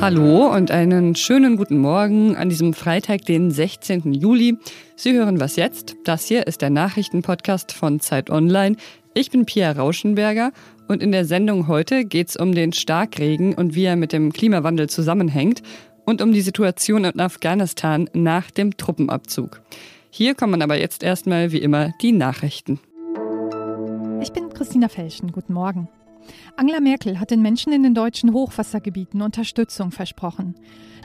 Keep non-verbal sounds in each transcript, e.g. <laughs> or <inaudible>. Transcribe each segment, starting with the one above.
Hallo und einen schönen guten Morgen an diesem Freitag, den 16. Juli. Sie hören was jetzt? Das hier ist der Nachrichtenpodcast von Zeit Online. Ich bin Pia Rauschenberger und in der Sendung heute geht es um den Starkregen und wie er mit dem Klimawandel zusammenhängt und um die Situation in Afghanistan nach dem Truppenabzug. Hier kommen aber jetzt erstmal wie immer die Nachrichten. Ich bin Christina Felschen. Guten Morgen. Angela Merkel hat den Menschen in den deutschen Hochwassergebieten Unterstützung versprochen.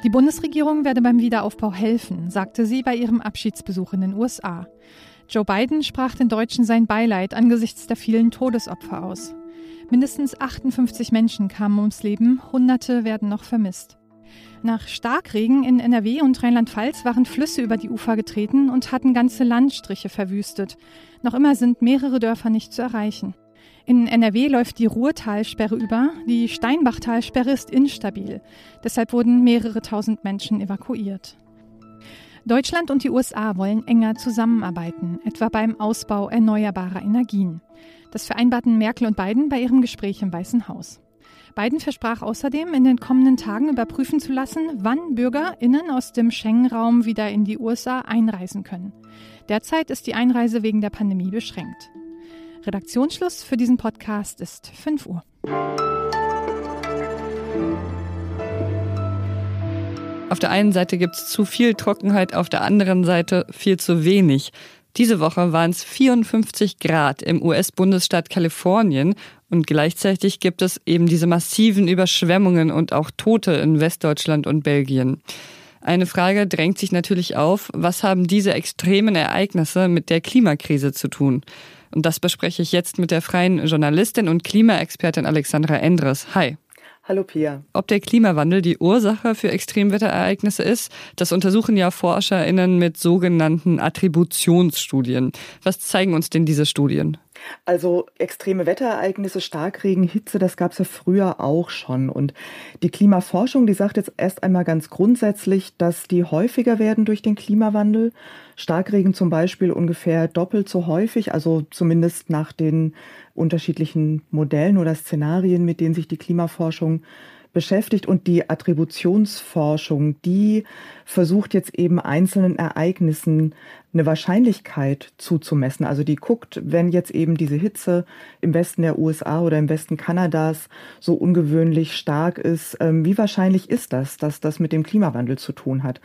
Die Bundesregierung werde beim Wiederaufbau helfen, sagte sie bei ihrem Abschiedsbesuch in den USA. Joe Biden sprach den Deutschen sein Beileid angesichts der vielen Todesopfer aus. Mindestens 58 Menschen kamen ums Leben, Hunderte werden noch vermisst. Nach Starkregen in NRW und Rheinland-Pfalz waren Flüsse über die Ufer getreten und hatten ganze Landstriche verwüstet. Noch immer sind mehrere Dörfer nicht zu erreichen. In NRW läuft die Ruhrtalsperre über. Die Steinbachtalsperre ist instabil. Deshalb wurden mehrere tausend Menschen evakuiert. Deutschland und die USA wollen enger zusammenarbeiten, etwa beim Ausbau erneuerbarer Energien. Das vereinbarten Merkel und Biden bei ihrem Gespräch im Weißen Haus. Biden versprach außerdem, in den kommenden Tagen überprüfen zu lassen, wann BürgerInnen aus dem Schengen-Raum wieder in die USA einreisen können. Derzeit ist die Einreise wegen der Pandemie beschränkt. Redaktionsschluss für diesen Podcast ist 5 Uhr. Auf der einen Seite gibt es zu viel Trockenheit, auf der anderen Seite viel zu wenig. Diese Woche waren es 54 Grad im US-Bundesstaat Kalifornien und gleichzeitig gibt es eben diese massiven Überschwemmungen und auch Tote in Westdeutschland und Belgien. Eine Frage drängt sich natürlich auf, was haben diese extremen Ereignisse mit der Klimakrise zu tun? Und das bespreche ich jetzt mit der freien Journalistin und Klimaexpertin Alexandra Endres. Hi. Hallo Pia. Ob der Klimawandel die Ursache für Extremwetterereignisse ist, das untersuchen ja ForscherInnen mit sogenannten Attributionsstudien. Was zeigen uns denn diese Studien? Also extreme Wetterereignisse, Starkregen, Hitze, das gab es ja früher auch schon. Und die Klimaforschung, die sagt jetzt erst einmal ganz grundsätzlich, dass die häufiger werden durch den Klimawandel. Starkregen zum Beispiel ungefähr doppelt so häufig, also zumindest nach den unterschiedlichen Modellen oder Szenarien, mit denen sich die Klimaforschung beschäftigt und die Attributionsforschung, die versucht jetzt eben einzelnen Ereignissen eine Wahrscheinlichkeit zuzumessen. Also die guckt, wenn jetzt eben diese Hitze im Westen der USA oder im Westen Kanadas so ungewöhnlich stark ist, ähm, wie wahrscheinlich ist das, dass das mit dem Klimawandel zu tun hat?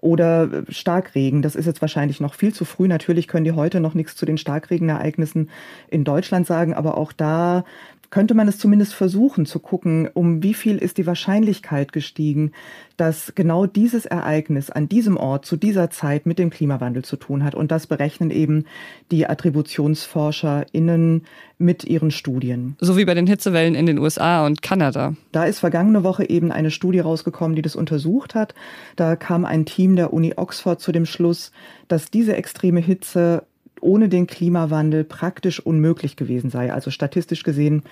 Oder äh, Starkregen, das ist jetzt wahrscheinlich noch viel zu früh. Natürlich können die heute noch nichts zu den Starkregenereignissen in Deutschland sagen, aber auch da könnte man es zumindest versuchen zu gucken, um wie viel ist die Wahrscheinlichkeit gestiegen, dass genau dieses Ereignis an diesem Ort zu dieser Zeit mit dem Klimawandel zu tun hat. Und das berechnen eben die AttributionsforscherInnen mit ihren Studien. So wie bei den Hitzewellen in den USA und Kanada. Da ist vergangene Woche eben eine Studie rausgekommen, die das untersucht hat. Da kam ein Team der Uni Oxford zu dem Schluss, dass diese extreme Hitze ohne den Klimawandel praktisch unmöglich gewesen sei. Also statistisch gesehen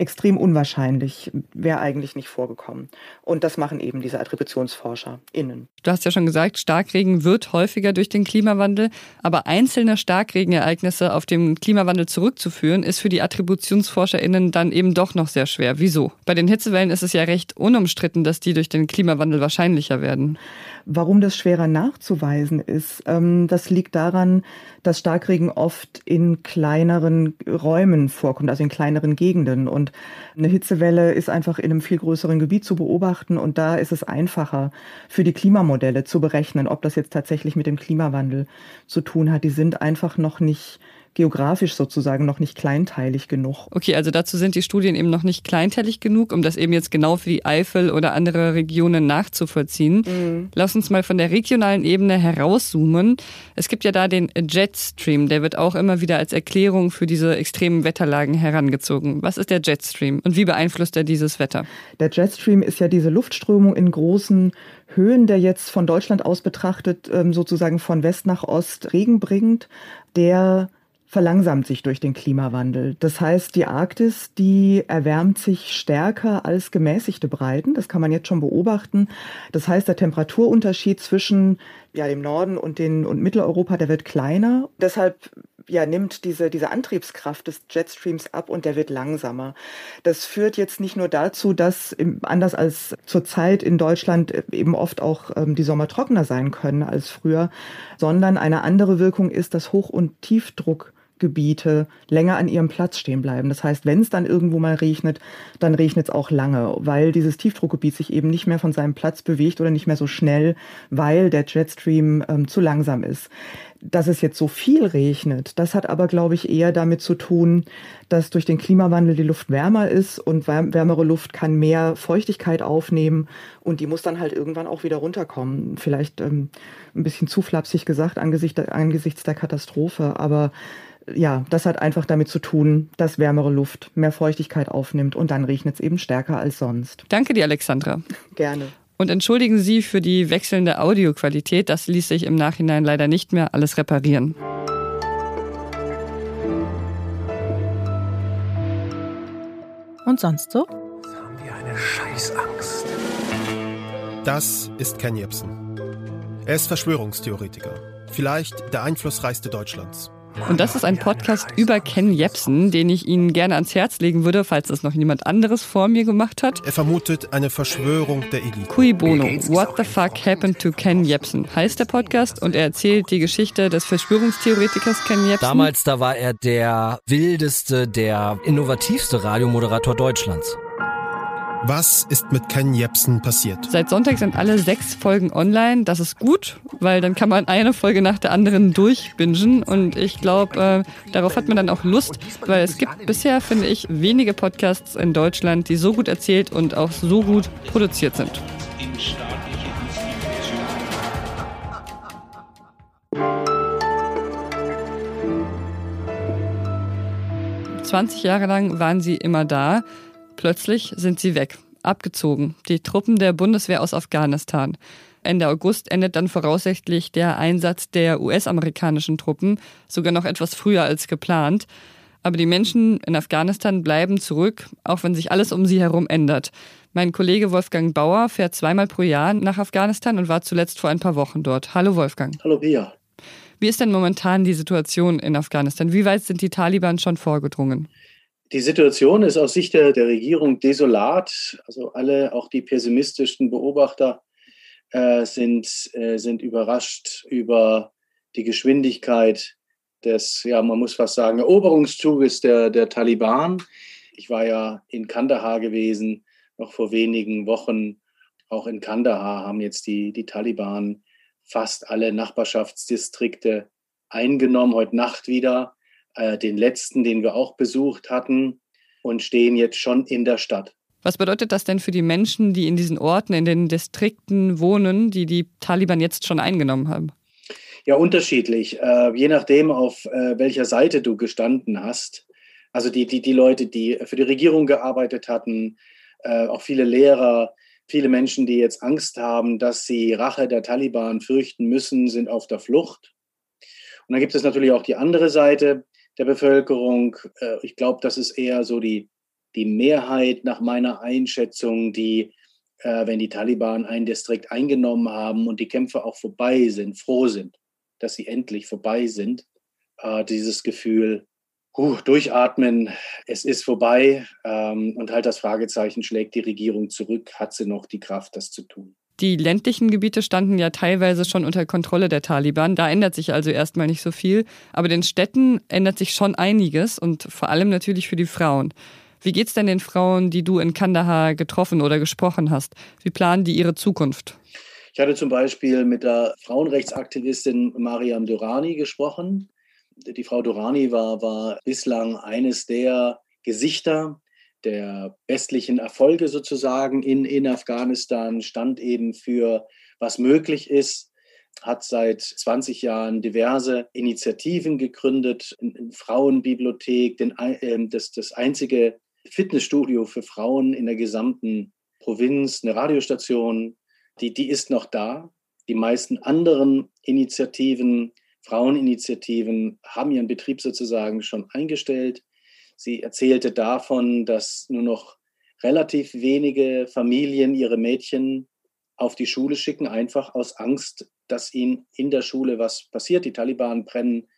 extrem unwahrscheinlich, wäre eigentlich nicht vorgekommen. Und das machen eben diese AttributionsforscherInnen. Du hast ja schon gesagt, Starkregen wird häufiger durch den Klimawandel, aber einzelne Starkregenereignisse auf den Klimawandel zurückzuführen, ist für die AttributionsforscherInnen dann eben doch noch sehr schwer. Wieso? Bei den Hitzewellen ist es ja recht unumstritten, dass die durch den Klimawandel wahrscheinlicher werden. Warum das schwerer nachzuweisen ist, ähm, das liegt daran, dass Starkregen oft in kleineren Räumen vorkommt, also in kleineren Gegenden. Und eine Hitzewelle ist einfach in einem viel größeren Gebiet zu beobachten und da ist es einfacher für die Klimamodelle zu berechnen, ob das jetzt tatsächlich mit dem Klimawandel zu tun hat. Die sind einfach noch nicht geografisch sozusagen noch nicht kleinteilig genug. Okay, also dazu sind die Studien eben noch nicht kleinteilig genug, um das eben jetzt genau für die Eifel oder andere Regionen nachzuvollziehen. Mhm. Lass uns mal von der regionalen Ebene herauszoomen. Es gibt ja da den Jetstream, der wird auch immer wieder als Erklärung für diese extremen Wetterlagen herangezogen. Was ist der Jetstream und wie beeinflusst er dieses Wetter? Der Jetstream ist ja diese Luftströmung in großen Höhen, der jetzt von Deutschland aus betrachtet ähm, sozusagen von West nach Ost Regen bringt, der verlangsamt sich durch den Klimawandel. Das heißt, die Arktis, die erwärmt sich stärker als gemäßigte Breiten. Das kann man jetzt schon beobachten. Das heißt, der Temperaturunterschied zwischen ja, dem Norden und, den, und Mitteleuropa, der wird kleiner. Deshalb ja, nimmt diese, diese Antriebskraft des Jetstreams ab und der wird langsamer. Das führt jetzt nicht nur dazu, dass anders als zurzeit in Deutschland eben oft auch ähm, die Sommer trockener sein können als früher, sondern eine andere Wirkung ist, dass Hoch- und Tiefdruck Gebiete länger an ihrem Platz stehen bleiben. Das heißt, wenn es dann irgendwo mal regnet, dann regnet es auch lange, weil dieses Tiefdruckgebiet sich eben nicht mehr von seinem Platz bewegt oder nicht mehr so schnell, weil der Jetstream ähm, zu langsam ist. Dass es jetzt so viel regnet, das hat aber, glaube ich, eher damit zu tun, dass durch den Klimawandel die Luft wärmer ist und wärmere Luft kann mehr Feuchtigkeit aufnehmen und die muss dann halt irgendwann auch wieder runterkommen. Vielleicht ähm, ein bisschen zu flapsig gesagt angesichts, angesichts der Katastrophe, aber ja, das hat einfach damit zu tun, dass wärmere Luft mehr Feuchtigkeit aufnimmt und dann regnet es eben stärker als sonst. Danke dir, Alexandra. <laughs> Gerne. Und entschuldigen Sie für die wechselnde Audioqualität. Das ließ sich im Nachhinein leider nicht mehr alles reparieren. Und sonst so? Jetzt haben wir eine Scheißangst. Das ist Ken Jebsen. Er ist Verschwörungstheoretiker. Vielleicht der einflussreichste Deutschlands. Und das ist ein Podcast über Ken Jebsen, den ich Ihnen gerne ans Herz legen würde, falls es noch niemand anderes vor mir gemacht hat. Er vermutet eine Verschwörung der Elite. Cui Bono, What the fuck happened to Ken Jebsen heißt der Podcast und er erzählt die Geschichte des Verschwörungstheoretikers Ken Jebsen. Damals, da war er der wildeste, der innovativste Radiomoderator Deutschlands. Was ist mit Ken Jebsen passiert? Seit Sonntag sind alle sechs Folgen online. Das ist gut, weil dann kann man eine Folge nach der anderen durchbingen. Und ich glaube, äh, darauf hat man dann auch Lust, weil es gibt bisher, finde ich, wenige Podcasts in Deutschland, die so gut erzählt und auch so gut produziert sind. 20 Jahre lang waren sie immer da. Plötzlich sind sie weg, abgezogen, die Truppen der Bundeswehr aus Afghanistan. Ende August endet dann voraussichtlich der Einsatz der US-amerikanischen Truppen, sogar noch etwas früher als geplant. Aber die Menschen in Afghanistan bleiben zurück, auch wenn sich alles um sie herum ändert. Mein Kollege Wolfgang Bauer fährt zweimal pro Jahr nach Afghanistan und war zuletzt vor ein paar Wochen dort. Hallo Wolfgang. Hallo Pia. Wie ist denn momentan die Situation in Afghanistan? Wie weit sind die Taliban schon vorgedrungen? Die Situation ist aus Sicht der, der Regierung desolat. Also alle, auch die pessimistischen Beobachter, äh, sind, äh, sind überrascht über die Geschwindigkeit des, ja, man muss fast sagen, Eroberungszuges der, der Taliban. Ich war ja in Kandahar gewesen, noch vor wenigen Wochen. Auch in Kandahar haben jetzt die, die Taliban fast alle Nachbarschaftsdistrikte eingenommen, heute Nacht wieder äh, den letzten, den wir auch besucht hatten und stehen jetzt schon in der Stadt. Was bedeutet das denn für die Menschen, die in diesen Orten, in den Distrikten wohnen, die die Taliban jetzt schon eingenommen haben? Ja, unterschiedlich. Äh, je nachdem, auf äh, welcher Seite du gestanden hast. Also die, die, die Leute, die für die Regierung gearbeitet hatten, äh, auch viele Lehrer, viele Menschen, die jetzt Angst haben, dass sie Rache der Taliban fürchten müssen, sind auf der Flucht. Und dann gibt es natürlich auch die andere Seite, der Bevölkerung. Äh, ich glaube, das ist eher so die, die Mehrheit nach meiner Einschätzung, die, äh, wenn die Taliban ein Distrikt eingenommen haben und die Kämpfe auch vorbei sind, froh sind, dass sie endlich vorbei sind. Äh, dieses Gefühl, huh, durchatmen, es ist vorbei ähm, und halt das Fragezeichen schlägt die Regierung zurück, hat sie noch die Kraft, das zu tun. Die ländlichen Gebiete standen ja teilweise schon unter Kontrolle der Taliban. Da ändert sich also erstmal nicht so viel. Aber den Städten ändert sich schon einiges und vor allem natürlich für die Frauen. Wie geht's denn den Frauen, die du in Kandahar getroffen oder gesprochen hast? Wie planen die ihre Zukunft? Ich hatte zum Beispiel mit der Frauenrechtsaktivistin Mariam Durani gesprochen. Die Frau Durani war, war bislang eines der Gesichter der westlichen Erfolge sozusagen in, in Afghanistan, stand eben für, was möglich ist, hat seit 20 Jahren diverse Initiativen gegründet, eine Frauenbibliothek, den, äh, das, das einzige Fitnessstudio für Frauen in der gesamten Provinz, eine Radiostation, die, die ist noch da. Die meisten anderen Initiativen, Fraueninitiativen, haben ihren Betrieb sozusagen schon eingestellt. Sie erzählte davon, dass nur noch relativ wenige Familien ihre Mädchen auf die Schule schicken, einfach aus Angst, dass ihnen in der Schule was passiert. Die Taliban brennen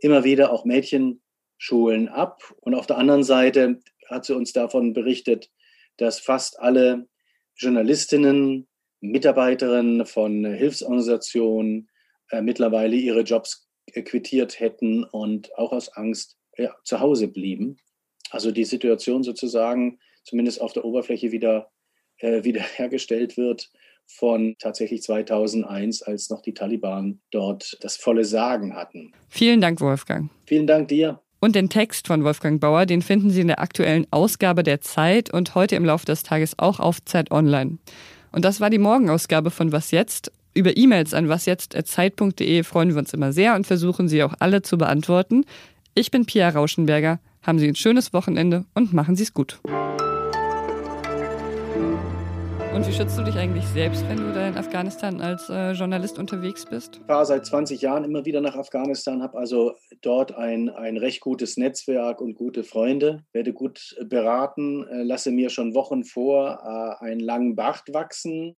immer wieder auch Mädchenschulen ab. Und auf der anderen Seite hat sie uns davon berichtet, dass fast alle Journalistinnen, Mitarbeiterinnen von Hilfsorganisationen äh, mittlerweile ihre Jobs quittiert hätten und auch aus Angst ja, zu Hause blieben. Also die Situation sozusagen zumindest auf der Oberfläche wieder äh, wiederhergestellt wird von tatsächlich 2001, als noch die Taliban dort das volle Sagen hatten. Vielen Dank, Wolfgang. Vielen Dank dir. Und den Text von Wolfgang Bauer, den finden Sie in der aktuellen Ausgabe der Zeit und heute im Laufe des Tages auch auf Zeit Online. Und das war die Morgenausgabe von Was jetzt? Über E-Mails an wasjetzt.zeit.de freuen wir uns immer sehr und versuchen sie auch alle zu beantworten. Ich bin Pia Rauschenberger. Haben Sie ein schönes Wochenende und machen Sie es gut. Und wie schützt du dich eigentlich selbst, wenn du da in Afghanistan als äh, Journalist unterwegs bist? Ich fahre seit 20 Jahren immer wieder nach Afghanistan, habe also dort ein, ein recht gutes Netzwerk und gute Freunde, werde gut beraten, äh, lasse mir schon Wochen vor äh, einen langen Bart wachsen